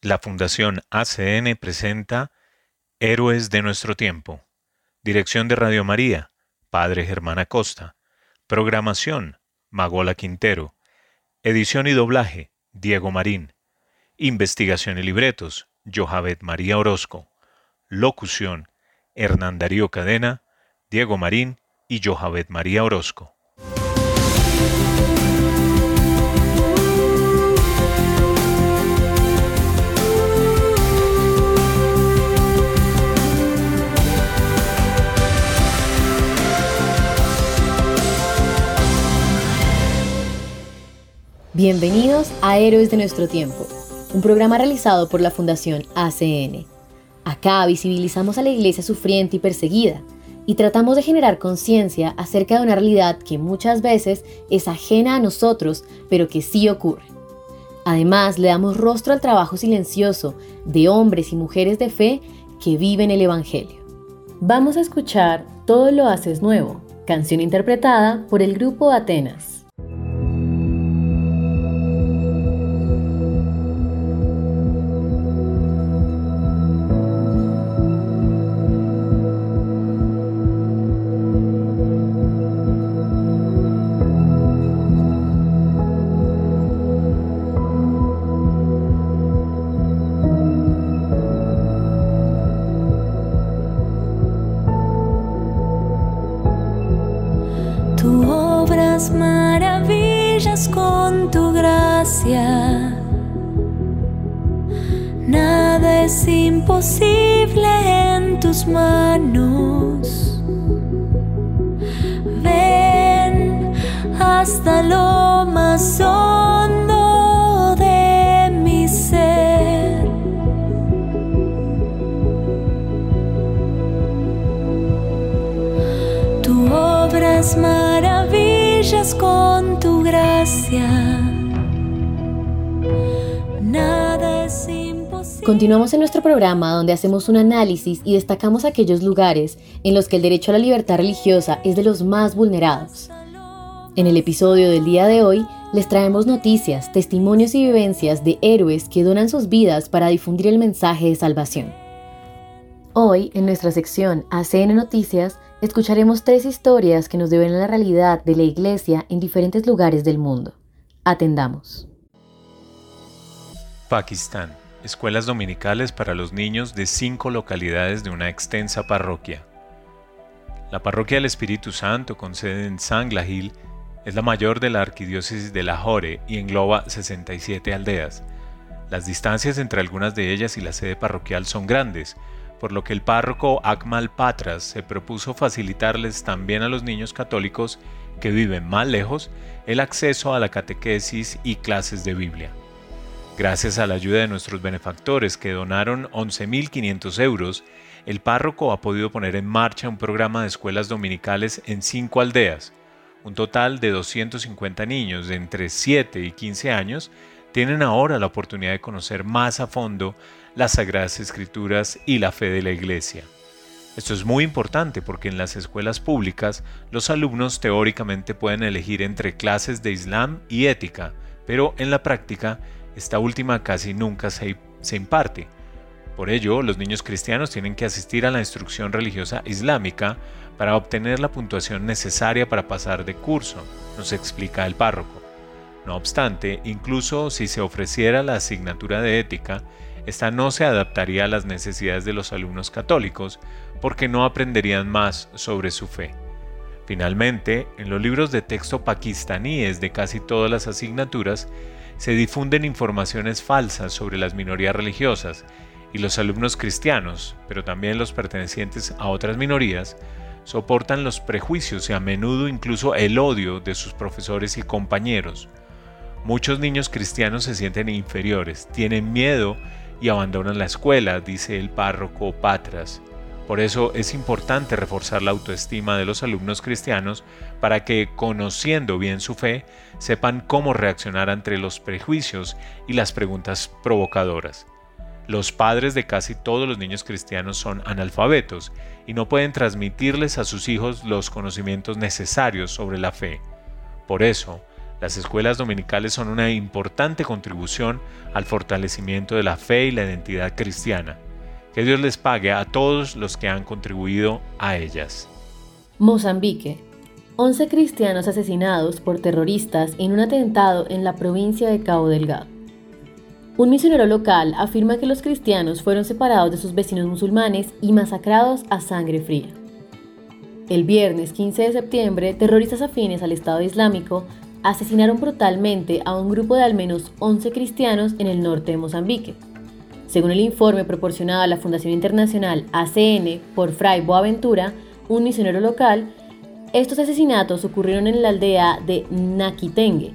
La Fundación ACN presenta Héroes de nuestro tiempo. Dirección de Radio María, Padre Germán Acosta. Programación, Magola Quintero. Edición y doblaje, Diego Marín. Investigación y libretos, Johavet María Orozco. Locución, Hernán Darío Cadena, Diego Marín y Johavet María Orozco. Bienvenidos a Héroes de nuestro tiempo, un programa realizado por la Fundación ACN. Acá visibilizamos a la iglesia sufriente y perseguida y tratamos de generar conciencia acerca de una realidad que muchas veces es ajena a nosotros, pero que sí ocurre. Además, le damos rostro al trabajo silencioso de hombres y mujeres de fe que viven el Evangelio. Vamos a escuchar Todo lo haces nuevo, canción interpretada por el grupo Atenas. Imposible en tus manos. Ven hasta lo más Continuamos en nuestro programa donde hacemos un análisis y destacamos aquellos lugares en los que el derecho a la libertad religiosa es de los más vulnerados. En el episodio del día de hoy les traemos noticias, testimonios y vivencias de héroes que donan sus vidas para difundir el mensaje de salvación. Hoy, en nuestra sección ACN Noticias, escucharemos tres historias que nos a la realidad de la Iglesia en diferentes lugares del mundo. Atendamos. Pakistán escuelas dominicales para los niños de cinco localidades de una extensa parroquia. La parroquia del Espíritu Santo, con sede en Sanglahil, es la mayor de la arquidiócesis de Lahore y engloba 67 aldeas. Las distancias entre algunas de ellas y la sede parroquial son grandes, por lo que el párroco Akmal Patras se propuso facilitarles también a los niños católicos que viven más lejos el acceso a la catequesis y clases de Biblia. Gracias a la ayuda de nuestros benefactores que donaron 11.500 euros, el párroco ha podido poner en marcha un programa de escuelas dominicales en cinco aldeas. Un total de 250 niños de entre 7 y 15 años tienen ahora la oportunidad de conocer más a fondo las Sagradas Escrituras y la fe de la Iglesia. Esto es muy importante porque en las escuelas públicas los alumnos teóricamente pueden elegir entre clases de Islam y ética, pero en la práctica esta última casi nunca se, imparte. Por ello, los niños cristianos tienen que asistir a la instrucción religiosa islámica para obtener la puntuación necesaria para pasar de curso, nos explica el párroco. No obstante, incluso si se ofreciera la asignatura de ética, esta no se adaptaría a las necesidades de los alumnos católicos porque no aprenderían más sobre su fe. Finalmente, en los libros de texto pakistaníes de casi todas las asignaturas, se difunden informaciones falsas sobre las minorías religiosas y los alumnos cristianos, pero también los pertenecientes a otras minorías, soportan los prejuicios y a menudo incluso el odio de sus profesores y compañeros. Muchos niños cristianos se sienten inferiores, tienen miedo y abandonan la escuela, dice el párroco Patras. Por eso es importante reforzar la autoestima de los alumnos cristianos para que, conociendo bien su fe, sepan cómo reaccionar ante los prejuicios y las preguntas provocadoras. Los padres de casi todos los niños cristianos son analfabetos y no pueden transmitirles a sus hijos los conocimientos necesarios sobre la fe. Por eso, Las escuelas dominicales son una importante contribución al fortalecimiento de la fe y la identidad cristiana. Que Dios les pague a todos los que han contribuido a ellas. Mozambique. 11 cristianos asesinados por terroristas en un atentado en la provincia de Cabo Delgado. Un misionero local afirma que los cristianos fueron separados de sus vecinos musulmanes y masacrados a sangre fría. El viernes 15 de septiembre, terroristas afines al Estado Islámico asesinaron brutalmente a un grupo de al menos 11 cristianos en el norte de Mozambique. Según el informe proporcionado a la Fundación Internacional ACN por Fray Boaventura, un misionero local, estos asesinatos ocurrieron en la aldea de Naquitengue,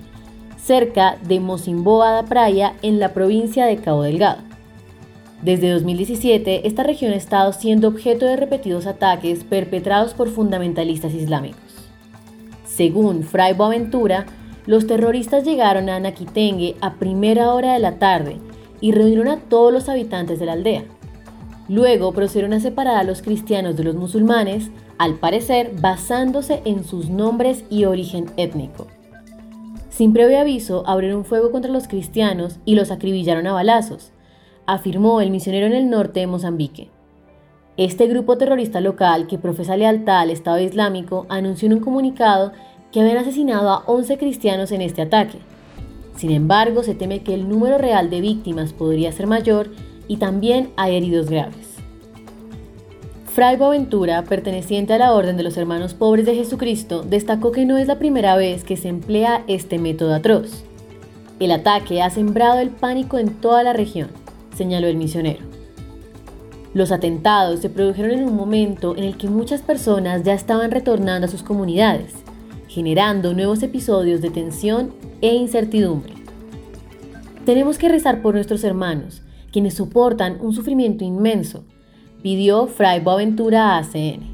cerca de Mocimboa da Praia, en la provincia de Cabo Delgado. Desde 2017, esta región ha estado siendo objeto de repetidos ataques perpetrados por fundamentalistas islámicos. Según Fray Boaventura, los terroristas llegaron a Naquitengue a primera hora de la tarde y reunieron a todos los habitantes de la aldea. Luego procedieron a separar a los cristianos de los musulmanes, al parecer basándose en sus nombres y origen étnico. Sin previo aviso, abrieron fuego contra los cristianos y los acribillaron a balazos, afirmó el misionero en el norte de Mozambique. Este grupo terrorista local, que profesa lealtad al Estado Islámico, anunció en un comunicado que habían asesinado a 11 cristianos en este ataque. Sin embargo, se teme que el número real de víctimas podría ser mayor y también hay heridos graves. Fray Boaventura, perteneciente a la Orden de los Hermanos Pobres de Jesucristo, destacó que no es la primera vez que se emplea este método atroz. El ataque ha sembrado el pánico en toda la región, señaló el misionero. Los atentados se produjeron en un momento en el que muchas personas ya estaban retornando a sus comunidades, generando nuevos episodios de tensión e incertidumbre. Tenemos que rezar por nuestros hermanos, quienes soportan un sufrimiento inmenso, pidió Fray Boaventura ACN.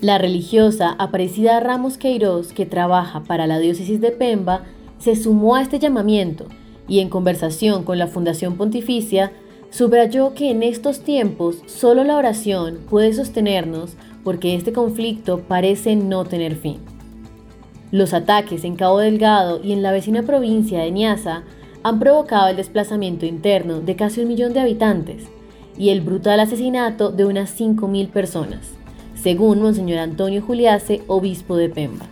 La religiosa Aparecida Ramos Queiroz, que trabaja para la diócesis de Pemba, se sumó a este llamamiento y en conversación con la Fundación Pontificia Subrayó que en estos tiempos solo la oración puede sostenernos porque este conflicto parece no tener fin. Los ataques en Cabo Delgado y en la vecina provincia de Niassa han provocado el desplazamiento interno de casi un millón de habitantes y el brutal asesinato de unas 5.000 personas, según Monseñor Antonio Juliase, obispo de Pemba.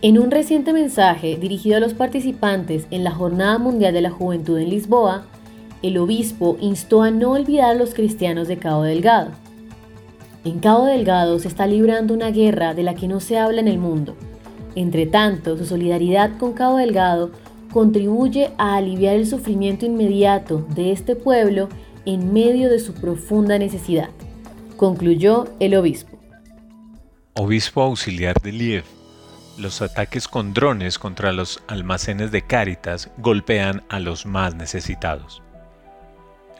En un reciente mensaje dirigido a los participantes en la Jornada Mundial de la Juventud en Lisboa, el obispo instó a no olvidar a los cristianos de Cabo Delgado. En Cabo Delgado se está librando una guerra de la que no se habla en el mundo. Entre tanto, su solidaridad con Cabo Delgado contribuye a aliviar el sufrimiento inmediato de este pueblo en medio de su profunda necesidad, concluyó el obispo. Obispo auxiliar de Liev. Los ataques con drones contra los almacenes de Cáritas golpean a los más necesitados.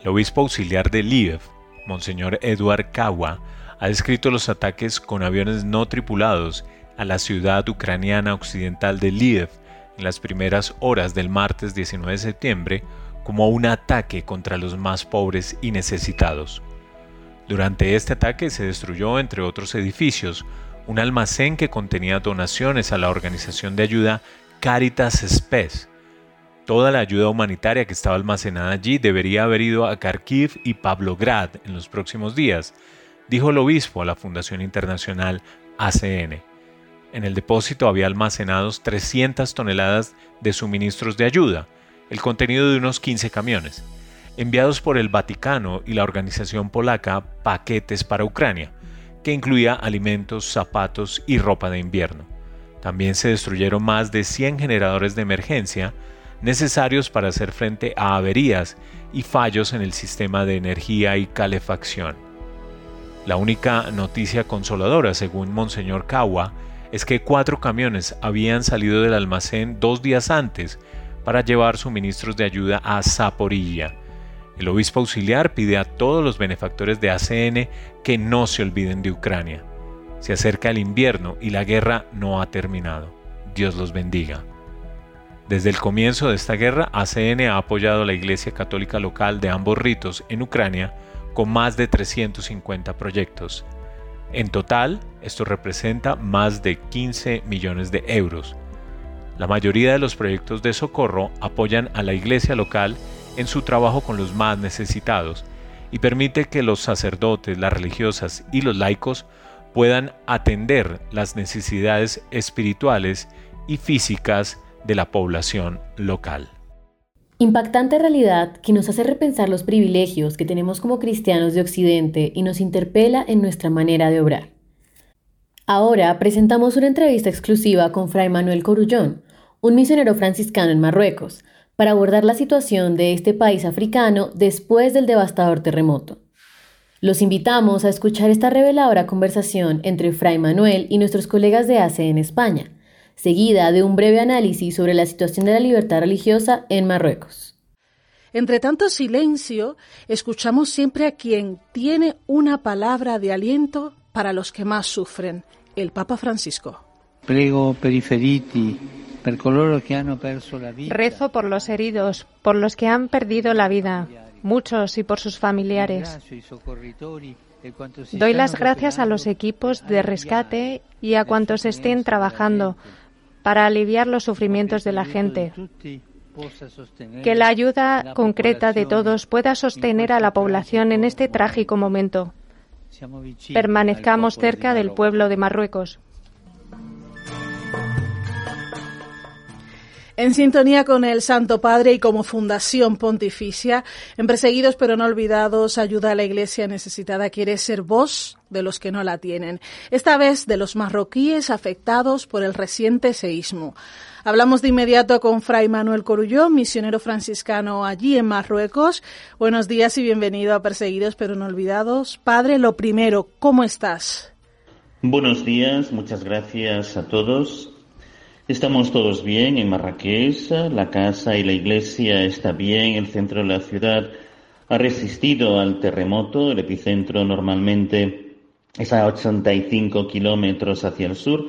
El obispo auxiliar de Liev, Monseñor Eduard Kawa, ha descrito los ataques con aviones no tripulados a la ciudad ucraniana occidental de Liev en las primeras horas del martes 19 de septiembre como un ataque contra los más pobres y necesitados. Durante este ataque se destruyó, entre otros edificios, un almacén que contenía donaciones a la organización de ayuda Caritas Spes, Toda la ayuda humanitaria que estaba almacenada allí debería haber ido a Kharkiv y Pavlograd en los próximos días, dijo el obispo a la Fundación Internacional ACN. En el depósito había almacenados 300 toneladas de suministros de ayuda, el contenido de unos 15 camiones, enviados por el Vaticano y la organización polaca Paquetes para Ucrania, que incluía alimentos, zapatos y ropa de invierno. También se destruyeron más de 100 generadores de emergencia, necesarios para hacer frente a averías y fallos en el sistema de energía y calefacción. La única noticia consoladora, según Monseñor Kawa, es que cuatro camiones habían salido del almacén dos días antes para llevar suministros de ayuda a Zaporilla. El obispo auxiliar pide a todos los benefactores de ACN que no se olviden de Ucrania. Se acerca el invierno y la guerra no ha terminado. Dios los bendiga. Desde el comienzo de esta guerra, ACN ha apoyado a la Iglesia Católica local de ambos ritos en Ucrania con más de 350 proyectos. En total, esto representa más de 15 millones de euros. La mayoría de los proyectos de socorro apoyan a la iglesia local en su trabajo con los más necesitados y permite que los sacerdotes, las religiosas y los laicos puedan atender las necesidades espirituales y físicas de la población local. Impactante realidad que nos hace repensar los privilegios que tenemos como cristianos de Occidente y nos interpela en nuestra manera de obrar. Ahora presentamos una entrevista exclusiva con Fray Manuel Corullón, un misionero franciscano en Marruecos, para abordar la situación de este país africano después del devastador terremoto. Los invitamos a escuchar esta reveladora conversación entre Fray Manuel y nuestros colegas de ACE en España, seguida de un breve análisis sobre la situación de la libertad religiosa en Marruecos. Entre tanto silencio, escuchamos siempre a quien tiene una palabra de aliento para los que más sufren, el Papa Francisco. Prego periferiti Rezo por los heridos, por los que han perdido la vida, muchos y por sus familiares. Doy las gracias a los equipos de rescate y a cuantos estén trabajando para aliviar los sufrimientos de la gente. Que la ayuda concreta de todos pueda sostener a la población en este trágico momento. Permanezcamos cerca del pueblo de Marruecos. En sintonía con el Santo Padre y como Fundación Pontificia, en Perseguidos pero no olvidados, ayuda a la Iglesia necesitada, quiere ser voz de los que no la tienen, esta vez de los marroquíes afectados por el reciente seísmo. Hablamos de inmediato con Fray Manuel Corulló, misionero franciscano allí en Marruecos. Buenos días y bienvenido a Perseguidos pero no olvidados. Padre, lo primero, ¿cómo estás? Buenos días, muchas gracias a todos. Estamos todos bien en Marrakech, la casa y la iglesia está bien, el centro de la ciudad ha resistido al terremoto, el epicentro normalmente es a 85 kilómetros hacia el sur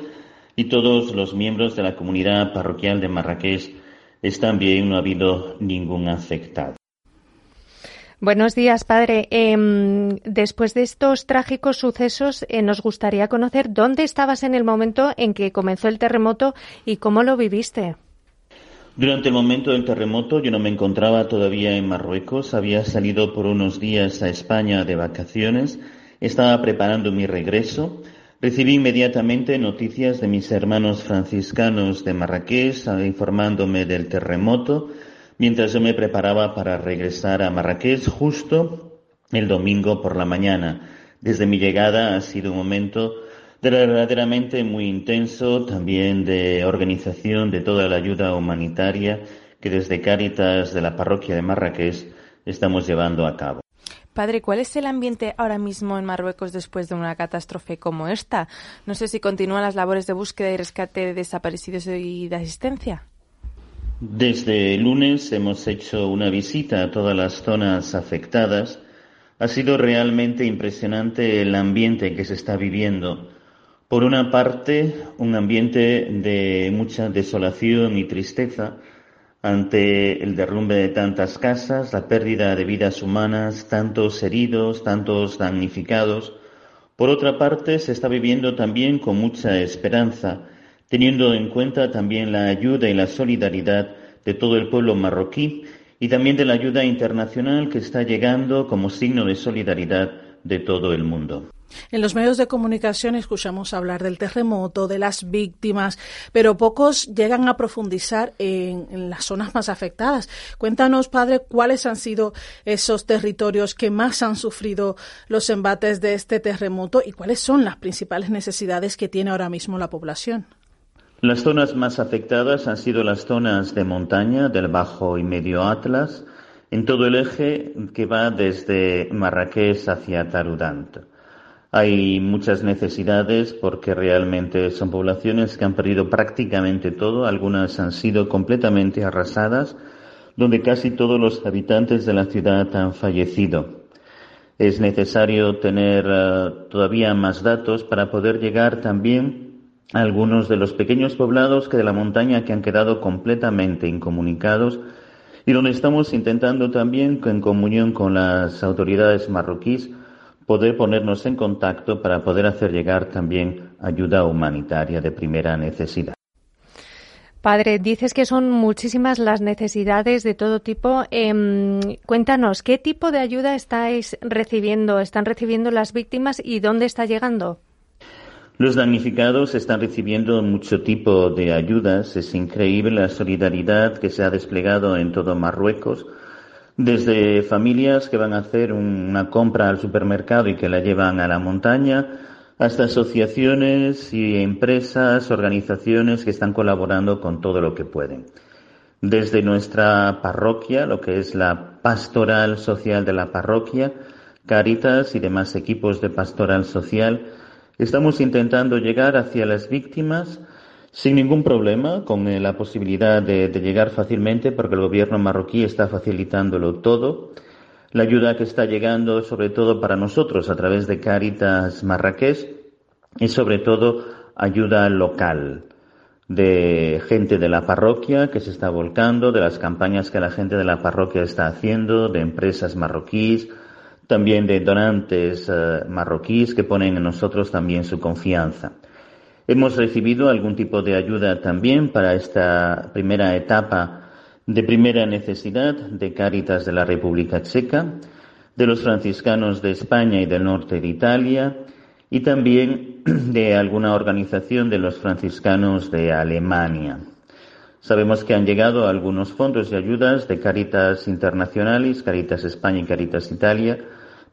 y todos los miembros de la comunidad parroquial de Marrakech están bien, no ha habido ningún afectado. Buenos días, padre. Em, después de estos trágicos sucesos, eh, nos gustaría conocer dónde estabas en el momento en que comenzó el terremoto y cómo lo viviste. Durante el momento del terremoto yo no me encontraba todavía en Marruecos, había salido por unos días a España de vacaciones, estaba preparando mi regreso. Recibí inmediatamente noticias de mis hermanos franciscanos de Marrakech informándome del terremoto mientras yo me preparaba para regresar a Marrakech justo el domingo por la mañana. Desde mi llegada ha sido un momento verdaderamente muy intenso, también de organización de toda la ayuda humanitaria que desde Cáritas de la parroquia de Marrakech estamos llevando a cabo. Padre, ¿cuál es el ambiente ahora mismo en Marruecos después de una catástrofe como esta? No sé si continúan las labores de búsqueda y rescate de desaparecidos y de asistencia. Desde el lunes hemos hecho una visita a todas las zonas afectadas. Ha sido realmente impresionante el ambiente que se está viviendo. Por una parte, un ambiente de mucha desolación y tristeza ante el derrumbe de tantas casas, la pérdida de vidas humanas, tantos heridos, tantos damnificados. Por otra parte, se está viviendo también con mucha esperanza teniendo en cuenta también la ayuda y la solidaridad de todo el pueblo marroquí y también de la ayuda internacional que está llegando como signo de solidaridad de todo el mundo. En los medios de comunicación escuchamos hablar del terremoto, de las víctimas, pero pocos llegan a profundizar en, en, las zonas más afectadas. Cuéntanos, padre, cuáles han sido esos territorios que más han sufrido los embates de este terremoto y cuáles son las principales necesidades que tiene ahora mismo la población. Las zonas más afectadas han sido las zonas de montaña del Bajo y Medio Atlas, en todo el eje que va desde Marrakech hacia Tarudant. Hay muchas necesidades porque realmente son poblaciones que han perdido prácticamente todo, algunas han sido completamente arrasadas, donde casi todos los habitantes de la ciudad han fallecido. Es necesario tener uh, todavía más datos para poder llegar también algunos de los pequeños poblados que de la montaña que han quedado completamente incomunicados y donde estamos intentando también, en comunión con las autoridades marroquíes, poder ponernos en contacto para poder hacer llegar también ayuda humanitaria de primera necesidad. Padre, dices que son muchísimas las necesidades de todo tipo. Em, cuéntanos, ¿qué tipo de ayuda estáis recibiendo? ¿Están recibiendo las víctimas y dónde está llegando? Los damnificados están recibiendo mucho tipo de ayudas. Es increíble la solidaridad que se ha desplegado en todo Marruecos. Desde familias que van a hacer una compra al supermercado y que la llevan a la montaña, hasta asociaciones y empresas, organizaciones que están colaborando con todo lo que pueden. Desde nuestra parroquia, lo que es la pastoral social de la parroquia, Caritas y demás equipos de pastoral social, estamos intentando llegar hacia las víctimas sin ningún problema, con eh, la posibilidad de, llegar fácilmente, porque el gobierno marroquí está facilitándolo todo. La ayuda que está llegando, sobre todo para nosotros, a través de Caritas Marrakech, y sobre todo ayuda local de gente de la parroquia que se está volcando, de las campañas que la gente de la parroquia está haciendo, de empresas marroquíes, también de donantes eh, marroquíes que ponen en nosotros también su confianza. Hemos recibido algún tipo de ayuda también para esta primera etapa de primera necesidad de Cáritas de la República Checa, de los franciscanos de España y del norte de Italia, y también de alguna organización de los franciscanos de Alemania. Sabemos que han llegado algunos fondos y ayudas de Caritas Internacionales, Caritas España y Caritas Italia,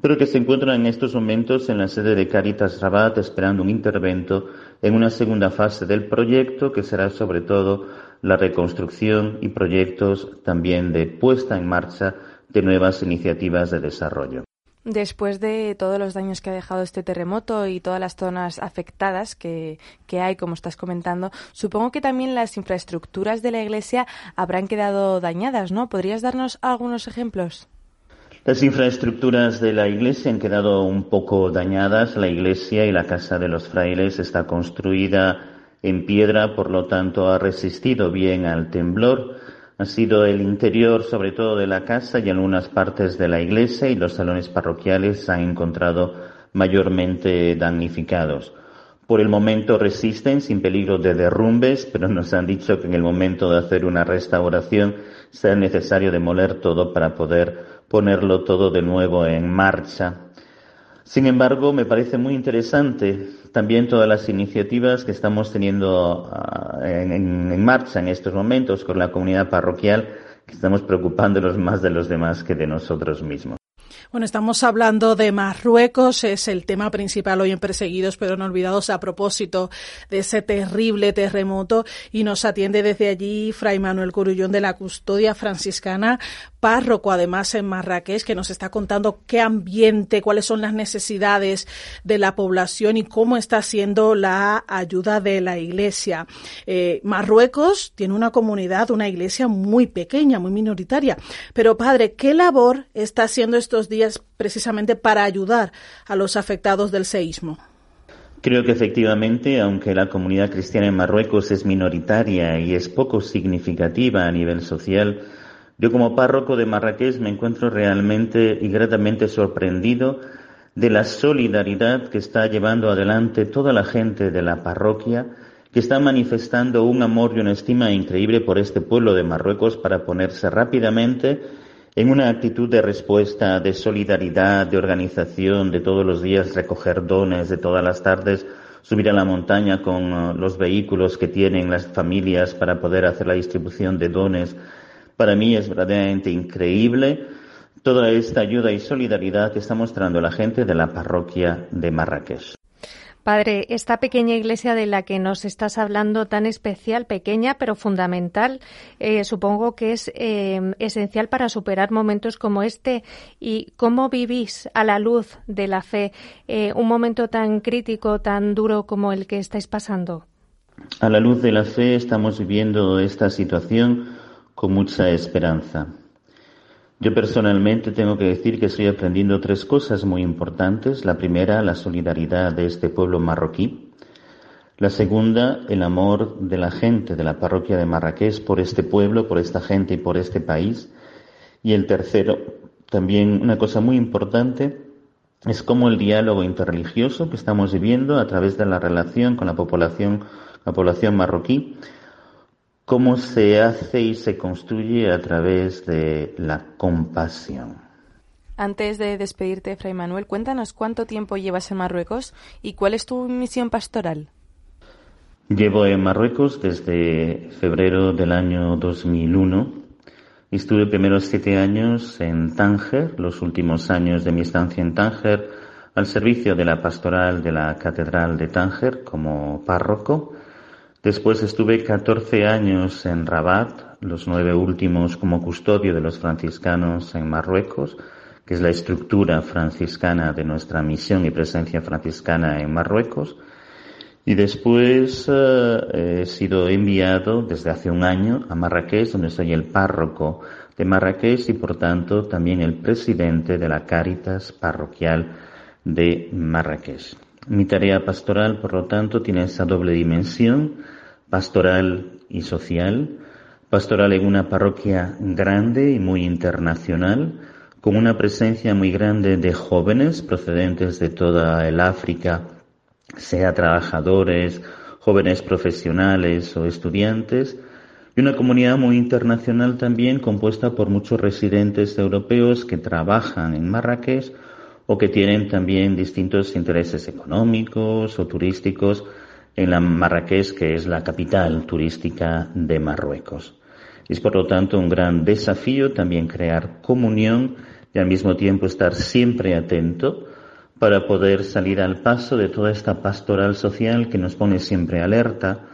pero que se encuentran en estos momentos en la sede de Caritas Rabat esperando un intervento en una segunda fase del proyecto que será sobre todo la reconstrucción y proyectos también de puesta en marcha de nuevas iniciativas de desarrollo. Después de todos los daños que ha dejado este terremoto y todas las zonas afectadas que, que, hay, como estás comentando, supongo que también las infraestructuras de la Iglesia habrán quedado dañadas, ¿no? ¿Podrías darnos algunos ejemplos? Las infraestructuras de la Iglesia han quedado un poco dañadas. La Iglesia y la Casa de los Frailes está construida en piedra, por lo tanto ha resistido bien al temblor. Ha sido el interior, sobre todo de la casa y algunas partes de la iglesia y los salones parroquiales se han encontrado mayormente damnificados. Por el momento resisten sin peligro de derrumbes, pero nos han dicho que en el momento de hacer una restauración será necesario demoler todo para poder ponerlo todo de nuevo en marcha. Sin embargo, me parece muy interesante también todas las iniciativas que estamos teniendo ah, en, marcha en estos momentos con la comunidad parroquial, que estamos preocupándonos más de los demás que de nosotros mismos. Bueno, estamos hablando de Marruecos, es el tema principal hoy en Perseguidos pero no olvidados a propósito de ese terrible terremoto y nos atiende desde allí Fray Manuel Curullón de la Custodia Franciscana, párroco además en Marrakech, que nos está contando qué ambiente, cuáles son las necesidades de la población y cómo está siendo la ayuda de la iglesia. Eh, Marruecos tiene una comunidad, una iglesia muy pequeña, muy minoritaria, pero padre, ¿qué labor está haciendo estos días? precisamente para ayudar a los afectados del seísmo. Creo que efectivamente, aunque la comunidad cristiana en Marruecos es minoritaria y es poco significativa a nivel social, yo como párroco de Marrakech me encuentro realmente y gratamente sorprendido de la solidaridad que está llevando adelante toda la gente de la parroquia, que está manifestando un amor y una estima increíble por este pueblo de Marruecos para ponerse rápidamente en una actitud de respuesta, de solidaridad, de organización, de todos los días recoger dones, de todas las tardes subir a la montaña con uh, los vehículos que tienen las familias para poder hacer la distribución de dones. Para mí es verdaderamente increíble toda esta ayuda y solidaridad que está mostrando la gente de la parroquia de Marrakech. Padre, esta pequeña iglesia de la que nos estás hablando, tan especial, pequeña, pero fundamental, eh, supongo que es eh, esencial para superar momentos como este. ¿Y cómo vivís a la luz de la fe eh, un momento tan crítico, tan duro como el que estáis pasando? A la luz de la fe estamos viviendo esta situación con mucha esperanza. Yo personalmente tengo que decir que estoy aprendiendo tres cosas muy importantes. La primera, la solidaridad de este pueblo marroquí. La segunda, el amor de la gente de la parroquia de Marrakech por este pueblo, por esta gente y por este país. Y el tercero, también una cosa muy importante, es como el diálogo interreligioso que estamos viviendo a través de la relación con la población, la población marroquí, cómo se hace y se construye a través de la compasión. Antes de despedirte, Fray Manuel, cuéntanos cuánto tiempo llevas en Marruecos y cuál es tu misión pastoral. Llevo en Marruecos desde febrero del año 2001. Estuve primeros siete años en Tánger, los últimos años de mi estancia en Tánger, al servicio de la pastoral de la Catedral de Tánger como párroco. Después estuve 14 años en Rabat, los nueve últimos como custodio de los franciscanos en Marruecos, que es la estructura franciscana de nuestra misión y presencia franciscana en Marruecos. Y después eh, he sido enviado desde hace un año a Marrakech, donde soy el párroco de Marrakech y por tanto también el presidente de la Cáritas parroquial de Marrakech. Mi tarea pastoral, por lo tanto, tiene esa doble dimensión, pastoral y social. Pastoral en una parroquia grande y muy internacional, con una presencia muy grande de jóvenes procedentes de toda el África sea trabajadores, jóvenes profesionales o estudiantes, y una comunidad muy internacional también compuesta por muchos residentes europeos que trabajan en Marrakech o que tienen también distintos intereses económicos o turísticos en la Marrakech, que es la capital turística de Marruecos. Es por lo tanto un gran desafío también crear comunión y al mismo tiempo estar siempre atento para poder salir al paso de toda esta pastoral social que nos pone siempre alerta,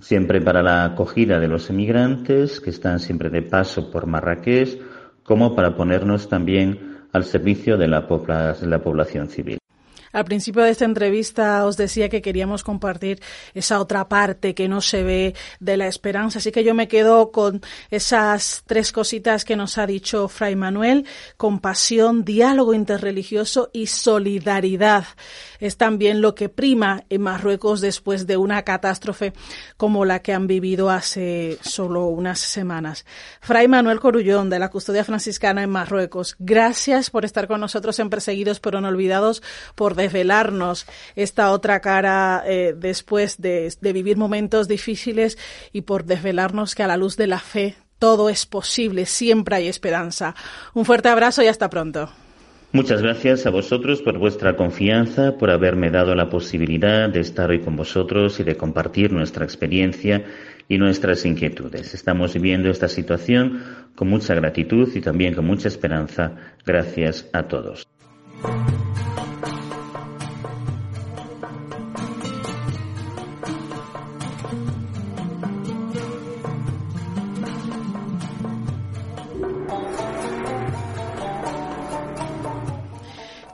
siempre para la acogida de los emigrantes que están siempre de paso por Marrakech, como para ponernos también al servicio de la, de la población civil. Al principio de esta entrevista os decía que queríamos compartir esa otra parte que no se ve de la esperanza, así que yo me quedo con esas tres cositas que nos ha dicho Fray Manuel, compasión, diálogo interreligioso y solidaridad. Es también lo que prima en Marruecos después de una catástrofe como la que han vivido hace solo unas semanas. Fray Manuel Corullón, de la Custodia Franciscana en Marruecos, gracias por estar con nosotros en Perseguidos pero no olvidados, por desvelarnos esta otra cara eh, después de, de vivir momentos difíciles y por desvelarnos que a la luz de la fe todo es posible, siempre hay esperanza. Un fuerte abrazo y hasta pronto. Muchas gracias a vosotros por vuestra confianza, por haberme dado la posibilidad de estar hoy con vosotros y de compartir nuestra experiencia y nuestras inquietudes. Estamos viviendo esta situación con mucha gratitud y también con mucha esperanza. Gracias a todos.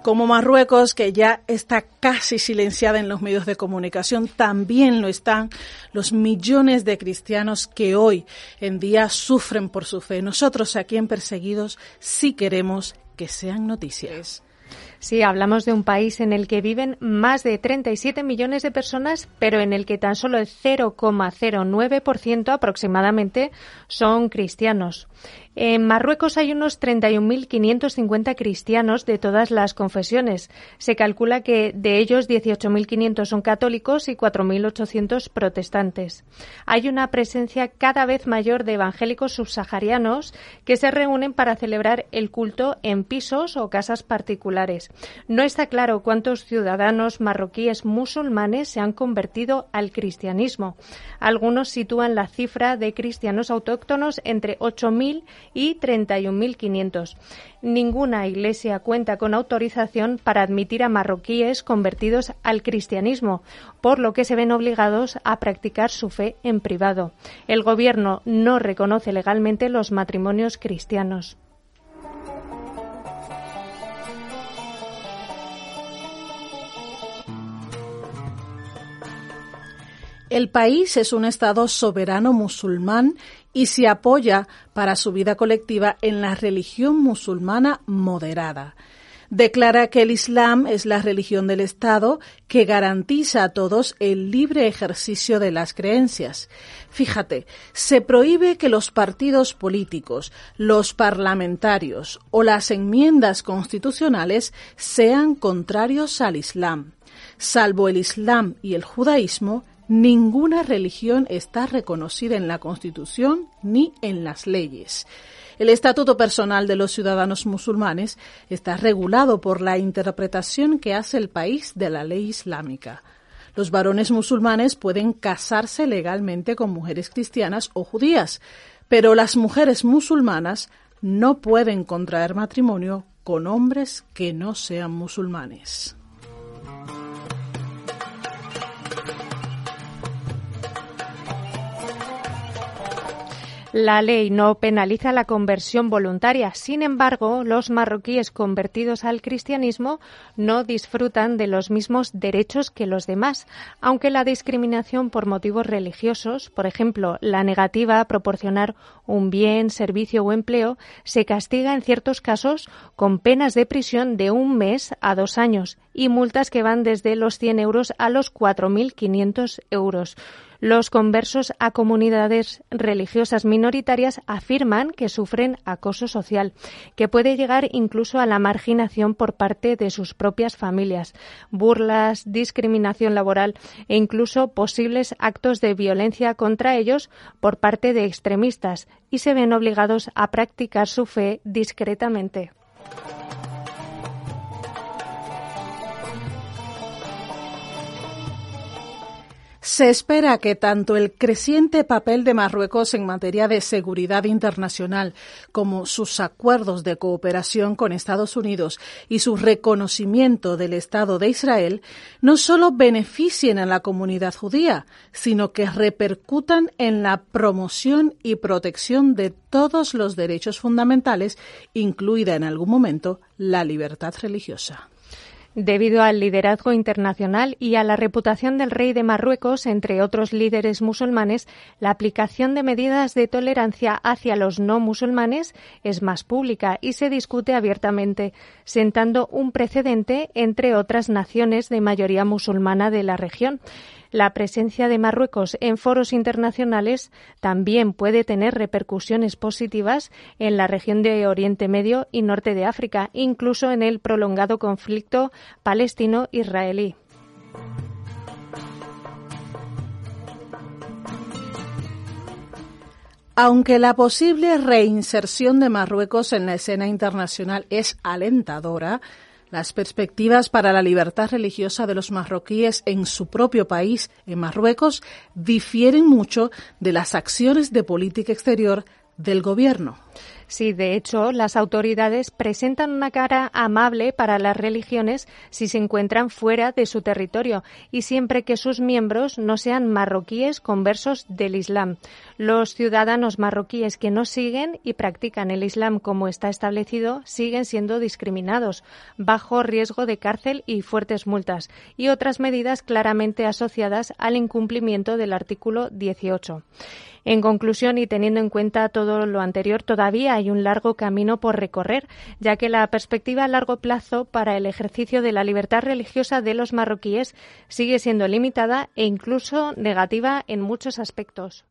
Como Marruecos, que ya está casi silenciada en los medios de comunicación, también lo están los millones de cristianos que hoy en día sufren por su fe. Nosotros aquí en Perseguidos sí queremos que sean noticias. Sí, hablamos de un país en el que viven más de 37 millones de personas, pero en el que tan solo el 0,09% aproximadamente son cristianos. En Marruecos hay unos 31.550 cristianos de todas las confesiones. Se calcula que de ellos 18.500 son católicos y 4.800 protestantes. Hay una presencia cada vez mayor de evangélicos subsaharianos que se reúnen para celebrar el culto en pisos o casas particulares. No está claro cuántos ciudadanos marroquíes musulmanes se han convertido al cristianismo. Algunos sitúan la cifra de cristianos autóctonos entre 8.000 y 31.500. Ninguna iglesia cuenta con autorización para admitir a marroquíes convertidos al cristianismo, por lo que se ven obligados a practicar su fe en privado. El gobierno no reconoce legalmente los matrimonios cristianos. El país es un Estado soberano musulmán y se apoya para su vida colectiva en la religión musulmana moderada. Declara que el Islam es la religión del Estado que garantiza a todos el libre ejercicio de las creencias. Fíjate, se prohíbe que los partidos políticos, los parlamentarios o las enmiendas constitucionales sean contrarios al Islam. Salvo el Islam y el judaísmo, ninguna religión está reconocida en la Constitución ni en las leyes. El estatuto personal de los ciudadanos musulmanes está regulado por la interpretación que hace el país de la ley islámica. Los varones musulmanes pueden casarse legalmente con mujeres cristianas o judías, pero las mujeres musulmanas no pueden contraer matrimonio con hombres que no sean musulmanes. La ley no penaliza la conversión voluntaria. Sin embargo, los marroquíes convertidos al cristianismo no disfrutan de los mismos derechos que los demás, aunque la discriminación por motivos religiosos, por ejemplo, la negativa a proporcionar un bien, servicio o empleo, se castiga en ciertos casos con penas de prisión de un mes a dos años y multas que van desde los 100 euros a los 4.500 euros. Los conversos a comunidades religiosas minoritarias afirman que sufren acoso social, que puede llegar incluso a la marginación por parte de sus propias familias, burlas, discriminación laboral e incluso posibles actos de violencia contra ellos por parte de extremistas y se ven obligados a practicar su fe discretamente. Se espera que tanto el creciente papel de Marruecos en materia de seguridad internacional como sus acuerdos de cooperación con Estados Unidos y su reconocimiento del Estado de Israel no solo beneficien a la comunidad judía, sino que repercutan en la promoción y protección de todos los derechos fundamentales, incluida en algún momento la libertad religiosa. Debido al liderazgo internacional y a la reputación del rey de Marruecos, entre otros líderes musulmanes, la aplicación de medidas de tolerancia hacia los no musulmanes es más pública y se discute abiertamente, sentando un precedente entre otras naciones de mayoría musulmana de la región. La presencia de Marruecos en foros internacionales también puede tener repercusiones positivas en la región de Oriente Medio y Norte de África, incluso en el prolongado conflicto palestino-israelí. Aunque la posible reinserción de Marruecos en la escena internacional es alentadora, las perspectivas para la libertad religiosa de los marroquíes en su propio país, en Marruecos, difieren mucho de las acciones de política exterior del gobierno. Sí, de hecho, las autoridades presentan una cara amable para las religiones si se encuentran fuera de su territorio y siempre que sus miembros no sean marroquíes conversos del Islam. Los ciudadanos marroquíes que no siguen y practican el Islam como está establecido siguen siendo discriminados, bajo riesgo de cárcel y fuertes multas, y otras medidas claramente asociadas al incumplimiento del artículo 18. En conclusión, y teniendo en cuenta todo lo anterior, todavía hay un largo camino por recorrer, ya que la perspectiva a largo plazo para el ejercicio de la libertad religiosa de los marroquíes sigue siendo limitada e incluso negativa en muchos aspectos.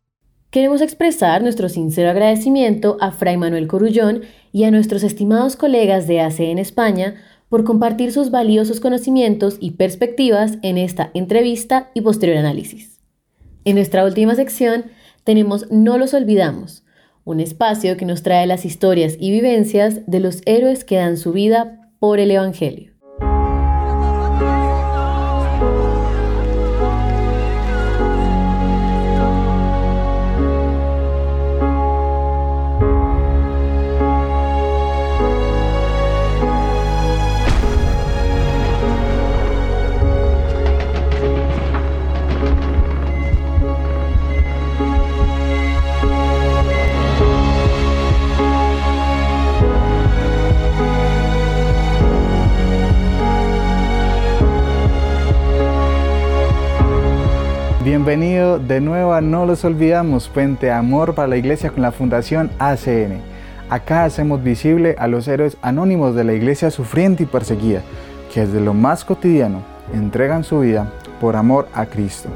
Queremos expresar nuestro sincero agradecimiento a Fray Manuel Corullón y a nuestros estimados colegas de ACE en España por compartir sus valiosos conocimientos y perspectivas en esta entrevista y posterior análisis. En nuestra última sección tenemos No los olvidamos, un espacio que nos trae las historias y vivencias de los héroes que dan su vida por el Evangelio. Bienvenido de nuevo a No los olvidamos, Puente Amor para la Iglesia con la Fundación ACN. Acá hacemos visible a los héroes anónimos de la iglesia sufriente y perseguida, que desde lo más cotidiano entregan su vida por amor a Cristo.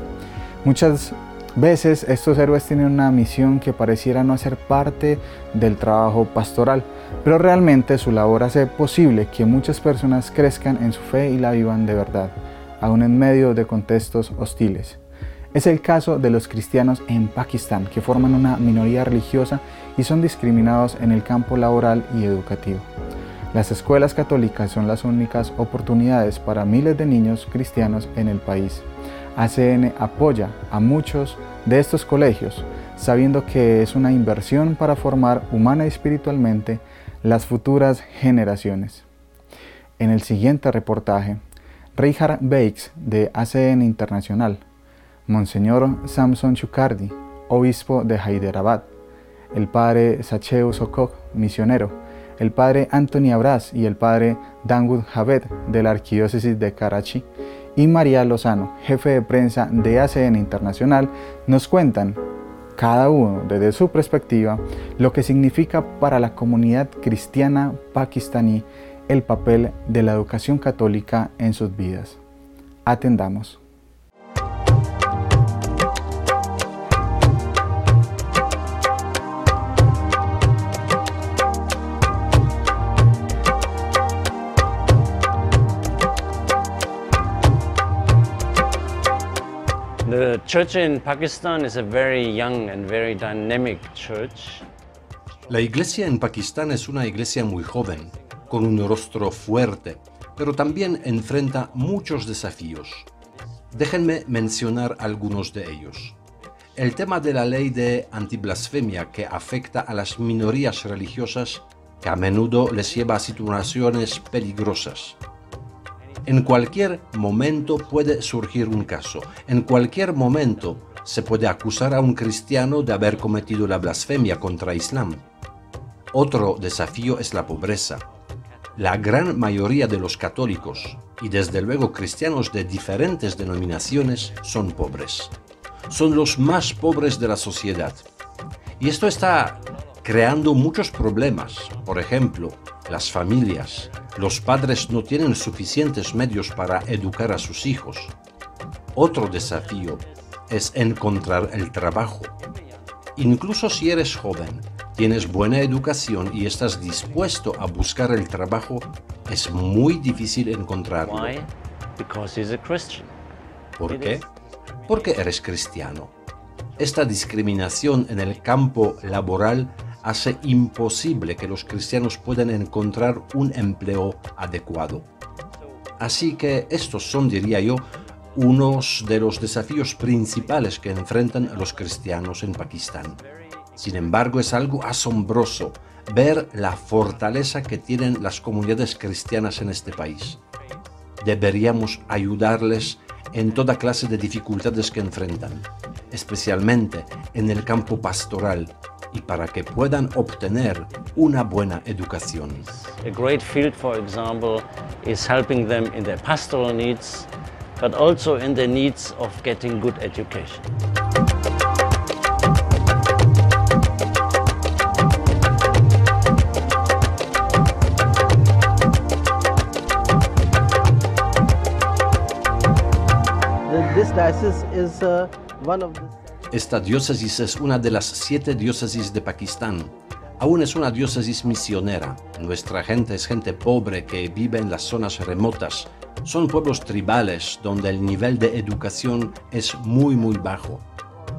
Muchas veces estos héroes tienen una misión que pareciera no hacer parte del trabajo pastoral, pero realmente su labor hace posible que muchas personas crezcan en su fe y la vivan de verdad, aún en medio de contextos hostiles. Es el caso de los cristianos en Pakistán, que forman una minoría religiosa y son discriminados en el campo laboral y educativo. Las escuelas católicas son las únicas oportunidades para miles de niños cristianos en el país. ACN apoya a muchos de estos colegios, sabiendo que es una inversión para formar humana y espiritualmente las futuras generaciones. En el siguiente reportaje, Richard Bakes de ACN Internacional, Monseñor Samson Chukardi, obispo de Hyderabad, el padre Sacheu Sokok, misionero, el padre Anthony Abraz y el padre Danwood Javed de la Arquidiócesis de Karachi, y María Lozano, jefe de prensa de ACN Internacional, nos cuentan, cada uno desde su perspectiva, lo que significa para la comunidad cristiana pakistaní el papel de la educación católica en sus vidas. Atendamos. The church in Pakistan is a very young and very dynamic church. La iglesia en Pakistán es una iglesia muy joven, con un rostro fuerte, pero también enfrenta muchos desafíos. Déjenme mencionar algunos de ellos. El tema de la ley de antiblasfemia que afecta a las minorías religiosas que a menudo les lleva a situaciones peligrosas. En cualquier momento puede surgir un caso. En cualquier momento se puede acusar a un cristiano de haber cometido la blasfemia contra Islam. Otro desafío es la pobreza. La gran mayoría de los católicos, y desde luego cristianos de diferentes denominaciones, son pobres. Son los más pobres de la sociedad. Y esto está creando muchos problemas. Por ejemplo, las familias, los padres no tienen suficientes medios para educar a sus hijos. Otro desafío es encontrar el trabajo. Incluso si eres joven, tienes buena educación y estás dispuesto a buscar el trabajo, es muy difícil encontrarlo. ¿Por qué? Porque eres cristiano. Esta discriminación en el campo laboral hace imposible que los cristianos puedan encontrar un empleo adecuado. Así que estos son, diría yo, unos de los desafíos principales que enfrentan los cristianos en Pakistán. Sin embargo, es algo asombroso ver la fortaleza que tienen las comunidades cristianas en este país. Deberíamos ayudarles en toda clase de dificultades que enfrentan, especialmente en el campo pastoral, y para que puedan obtener una buena educación. A great field, for example, is helping them in their pastoral needs, but also in the needs of getting good education. This diocese is uh, one of the esta diócesis es una de las siete diócesis de Pakistán. Aún es una diócesis misionera. Nuestra gente es gente pobre que vive en las zonas remotas. Son pueblos tribales donde el nivel de educación es muy muy bajo,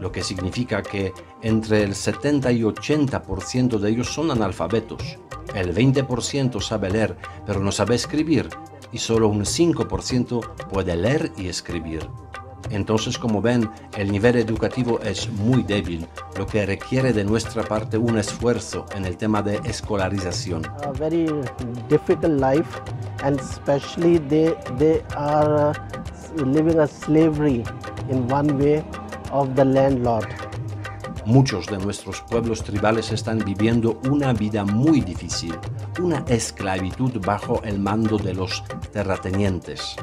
lo que significa que entre el 70 y 80% de ellos son analfabetos. El 20% sabe leer, pero no sabe escribir, y solo un 5% puede leer y escribir. Entonces, como ven, el nivel educativo es muy débil, lo que requiere de nuestra parte un esfuerzo en el tema de escolarización. A very difficult life and especially they they are living a slavery in one way of the landlord. Muchos de nuestros pueblos tribales están viviendo una vida muy difícil, una esclavitud bajo el mando de los terratenientes.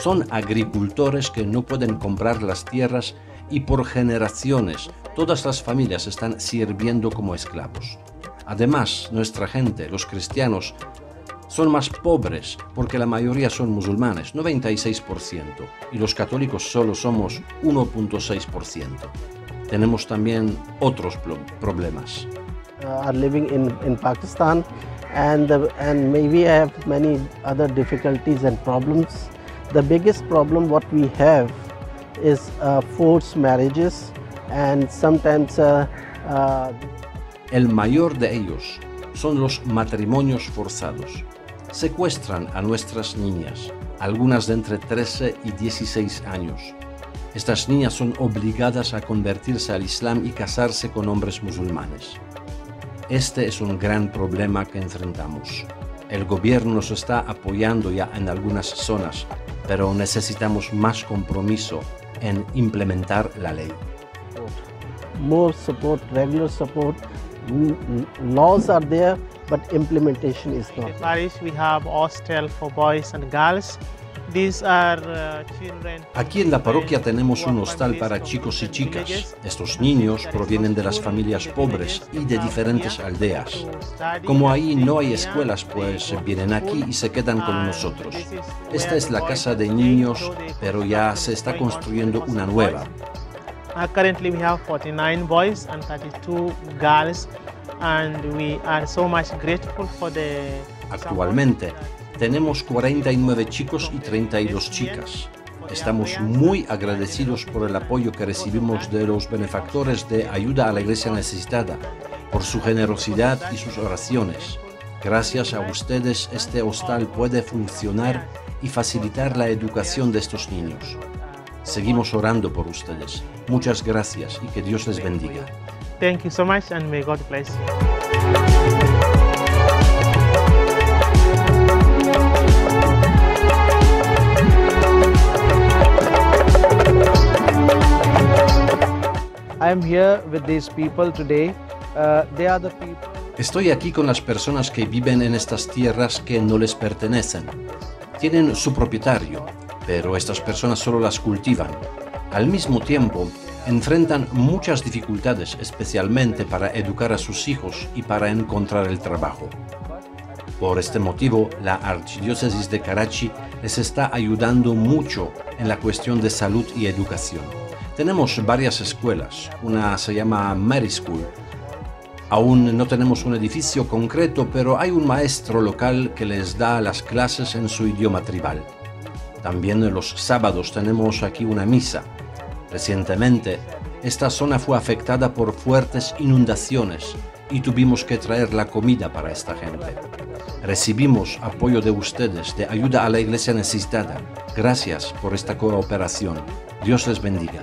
Son agricultores que no pueden comprar las tierras y por generaciones todas las familias están sirviendo como esclavos. Además, nuestra gente, los cristianos, son más pobres porque la mayoría son musulmanes, 96%, y los católicos solo somos 1.6%. Tenemos también otros problemas. Uh, are living in, in Pakistan and, uh, and maybe have many other difficulties and problems the biggest problem what we have is uh, forced marriages and sometimes uh, uh, El mayor de ellos son los matrimonios forzados. Secuestran a nuestras niñas, algunas de entre 13 y 16 años. Estas niñas son obligadas a convertirse al Islam y casarse con hombres musulmanes. Este es un gran problema que enfrentamos. El gobierno nos está apoyando ya en algunas zonas, pero necesitamos más compromiso en implementar la ley. more support, regular support. Laws are there, but implementation is not. In Parish, we have hostel for boys and girls. These are uh, children. Aquí en la parroquia tenemos un hostal para chicos y chicas. Estos niños provienen de las familias pobres y de diferentes aldeas. Como ahí no hay escuelas, pues vienen aquí y se quedan con nosotros. Esta es la casa de niños, pero ya se está construyendo una nueva. Uh, currently, we have 49 boys and 32 girls, Actualmente tenemos 49 chicos y 32 chicas. Estamos muy agradecidos por el apoyo que recibimos de los benefactores de ayuda a la iglesia necesitada, por su generosidad y sus oraciones. Gracias a ustedes este hostal puede funcionar y facilitar la educación de estos niños. Seguimos orando por ustedes. Muchas gracias y que Dios les bendiga. Thank you so much, and may God bless you. I am here with these people today. Uh, they are the people. Estoy aquí con las personas que viven en estas tierras que no les pertenecen. Tienen su propietario, pero estas personas solo las cultivan. Al mismo tiempo, enfrentan muchas dificultades, especialmente para educar a sus hijos y para encontrar el trabajo. Por este motivo, la Archidiócesis de Karachi les está ayudando mucho en la cuestión de salud y educación. Tenemos varias escuelas, una se llama Mary School. Aún no tenemos un edificio concreto, pero hay un maestro local que les da las clases en su idioma tribal. También los sábados tenemos aquí una misa. Recientemente, esta zona fue afectada por fuertes inundaciones y tuvimos que traer la comida para esta gente. Recibimos apoyo de ustedes, de ayuda a la iglesia necesitada. Gracias por esta cooperación. Dios les bendiga.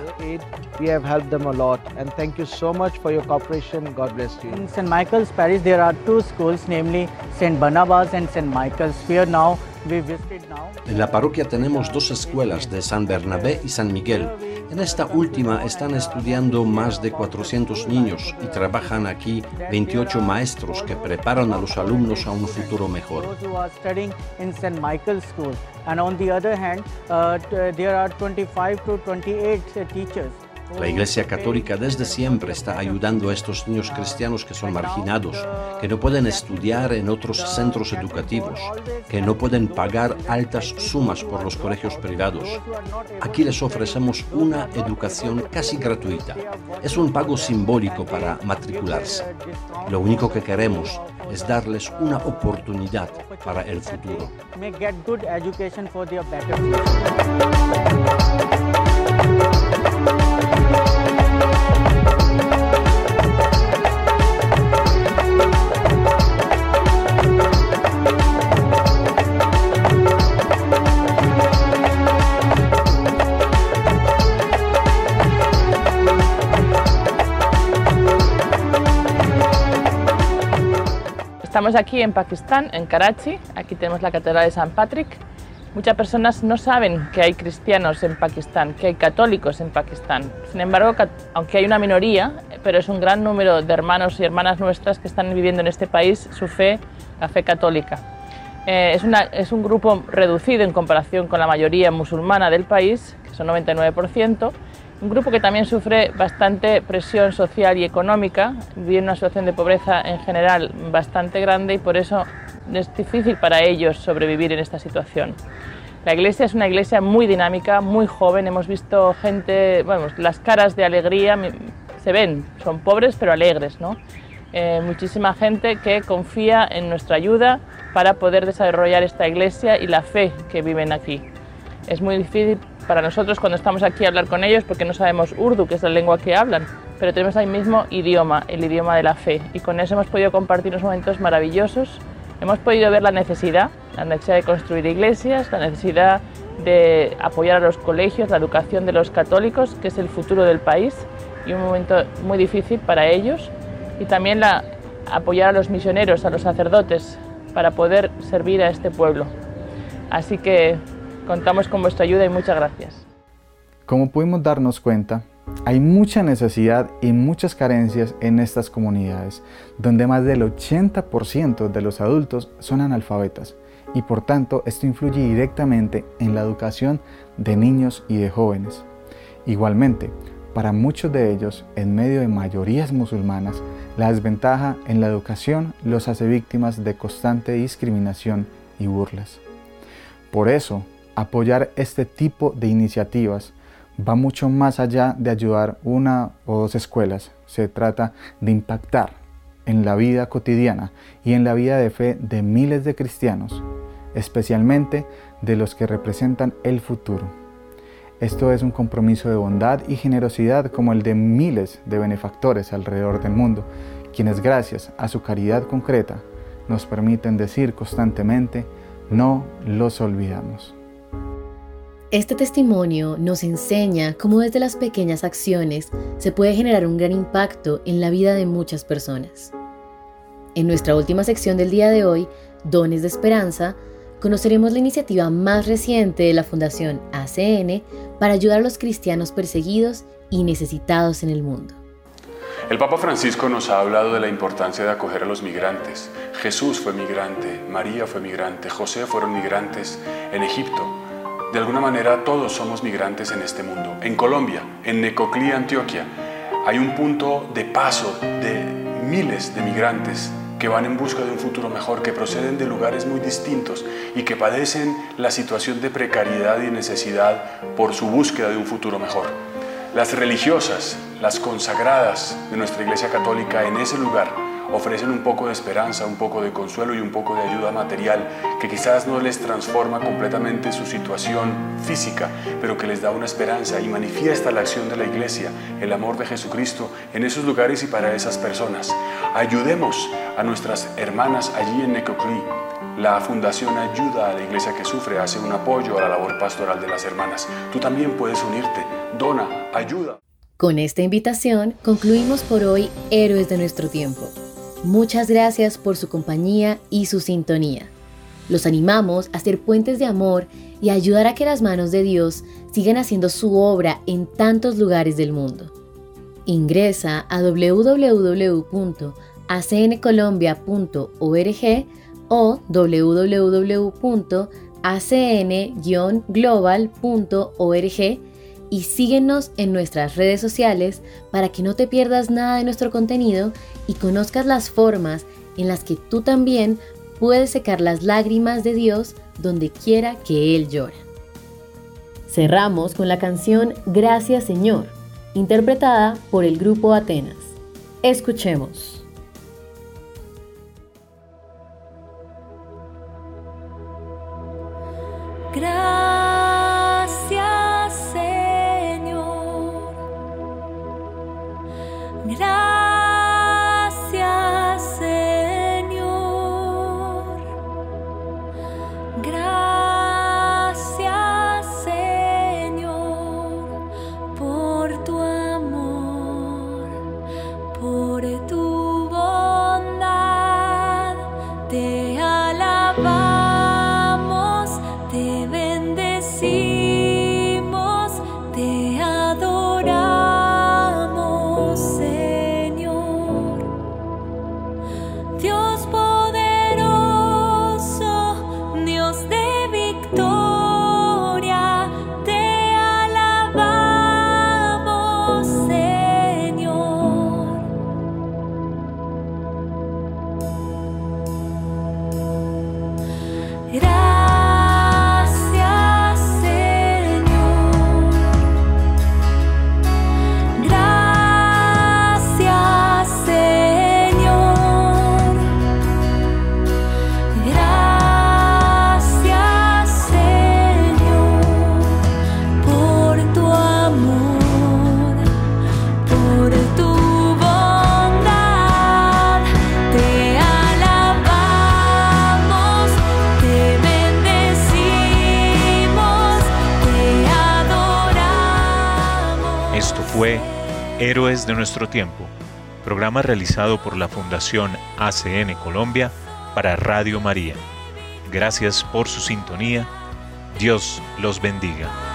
We have helped them a lot, and thank you so much for your cooperation. God bless you. In St. Michael's Parish, there are two schools, namely St. Barnabas and St. Michael's. Here now, we visited now. En la parroquia tenemos dos escuelas de San Bernabé y San Miguel. En esta última están estudiando más de 400 niños y trabajan aquí 28 maestros que preparan a los alumnos a un futuro mejor. Those who are studying in St. Michael's School. And on the other hand, uh, there are 25 to 28 uh, teachers. La Iglesia Católica desde siempre está ayudando a estos niños cristianos que son marginados, que no pueden estudiar en otros centros educativos, que no pueden pagar altas sumas por los colegios privados. Aquí les ofrecemos una educación casi gratuita. Es un pago simbólico para matricularse. Lo único que queremos es darles una oportunidad para el futuro. Aquí en Pakistán, en Karachi. Aquí tenemos la Catedral de San Patrick. Muchas personas no saben que hay cristianos en Pakistán, que hay católicos en Pakistán. Sin embargo, aunque hay una minoría, pero es un gran número de hermanos y hermanas nuestras que están viviendo en este país su fe, la fe católica. Eh, es, una- es un grupo reducido en comparación con la mayoría musulmana del país, que son 99%, un grupo que también sufre bastante presión social y económica, vive en una situación de pobreza en general bastante grande y por eso es difícil para ellos sobrevivir en esta situación. La iglesia es una iglesia muy dinámica, muy joven, hemos visto gente, bueno, las caras de alegría se ven, son pobres pero alegres, ¿no? Eh, muchísima gente que confía en nuestra ayuda para poder desarrollar esta iglesia y la fe que viven aquí. Es muy difícil para nosotros cuando estamos aquí a hablar con ellos, porque no sabemos urdu, que es la lengua que hablan, pero tenemos el mismo idioma, el idioma de la fe, y con eso hemos podido compartir unos momentos maravillosos. Hemos podido ver la necesidad, la necesidad de construir iglesias, la necesidad de apoyar a los colegios, la educación de los católicos, que es el futuro del país, y un momento muy difícil para ellos, y también la, apoyar a los misioneros, a los sacerdotes, para poder servir a este pueblo. Así que contamos con vuestra ayuda y muchas gracias. Como pudimos darnos cuenta, hay mucha necesidad y muchas carencias en estas comunidades, donde más del 80% de los adultos son analfabetas y por tanto esto influye directamente en la educación de niños y de jóvenes. Igualmente, para muchos de ellos, en medio de mayorías musulmanas, la desventaja en la educación los hace víctimas de constante discriminación y burlas. Por eso, apoyar este tipo de iniciativas va mucho más allá de ayudar una o dos escuelas. Se trata de impactar en la vida cotidiana y en la vida de fe de miles de cristianos, especialmente de los que representan el futuro. Esto es un compromiso de bondad y generosidad como el de miles de benefactores alrededor del mundo, quienes gracias a su caridad concreta nos permiten decir constantemente, no los olvidamos. Este testimonio nos enseña cómo desde las pequeñas acciones se puede generar un gran impacto en la vida de muchas personas. En nuestra última sección del día de hoy, Dones de Esperanza, conoceremos la iniciativa más reciente de la Fundación ACN para ayudar a los cristianos perseguidos y necesitados en el mundo. El Papa Francisco nos ha hablado de la importancia de acoger a los migrantes. Jesús fue migrante, María fue migrante, José fueron migrantes en Egipto. De alguna manera todos somos migrantes en este mundo. En Colombia, en Necoclí, Antioquia, hay un punto de paso de miles de migrantes que van en busca de un futuro mejor, que proceden de lugares muy distintos y que padecen la situación de precariedad y necesidad por su búsqueda de un futuro mejor. Las religiosas, las consagradas de nuestra Iglesia Católica en ese lugar ofrecen un poco de esperanza, un poco de consuelo y un poco de ayuda material que quizás no les transforma completamente su situación física, pero que les da una esperanza y manifiesta la acción de la Iglesia, el amor de Jesucristo en esos lugares y para esas personas. Ayudemos a nuestras hermanas allí en Necoclí. La Fundación Ayuda a la Iglesia que Sufre hace un apoyo a la labor pastoral de las hermanas. Tú también puedes unirte. Dona, ayuda. Con esta invitación concluimos por hoy Héroes de nuestro tiempo. Muchas gracias por su compañía y su sintonía. Los animamos a ser puentes de amor y ayudar a que las manos de Dios sigan haciendo su obra en tantos lugares del mundo. Ingresa a www.acncolombia.org o www.acn-global.org y síguenos en nuestras redes sociales para que no te pierdas nada de nuestro contenido y conozcas las formas en las que tú también puedes secar las lágrimas de Dios donde quiera que Él llora. Cerramos con la canción Gracias Señor, interpretada por el grupo Atenas. Escuchemos. Héroes de nuestro tiempo, programa realizado por la Fundación ACN Colombia para Radio María. Gracias por su sintonía. Dios los bendiga.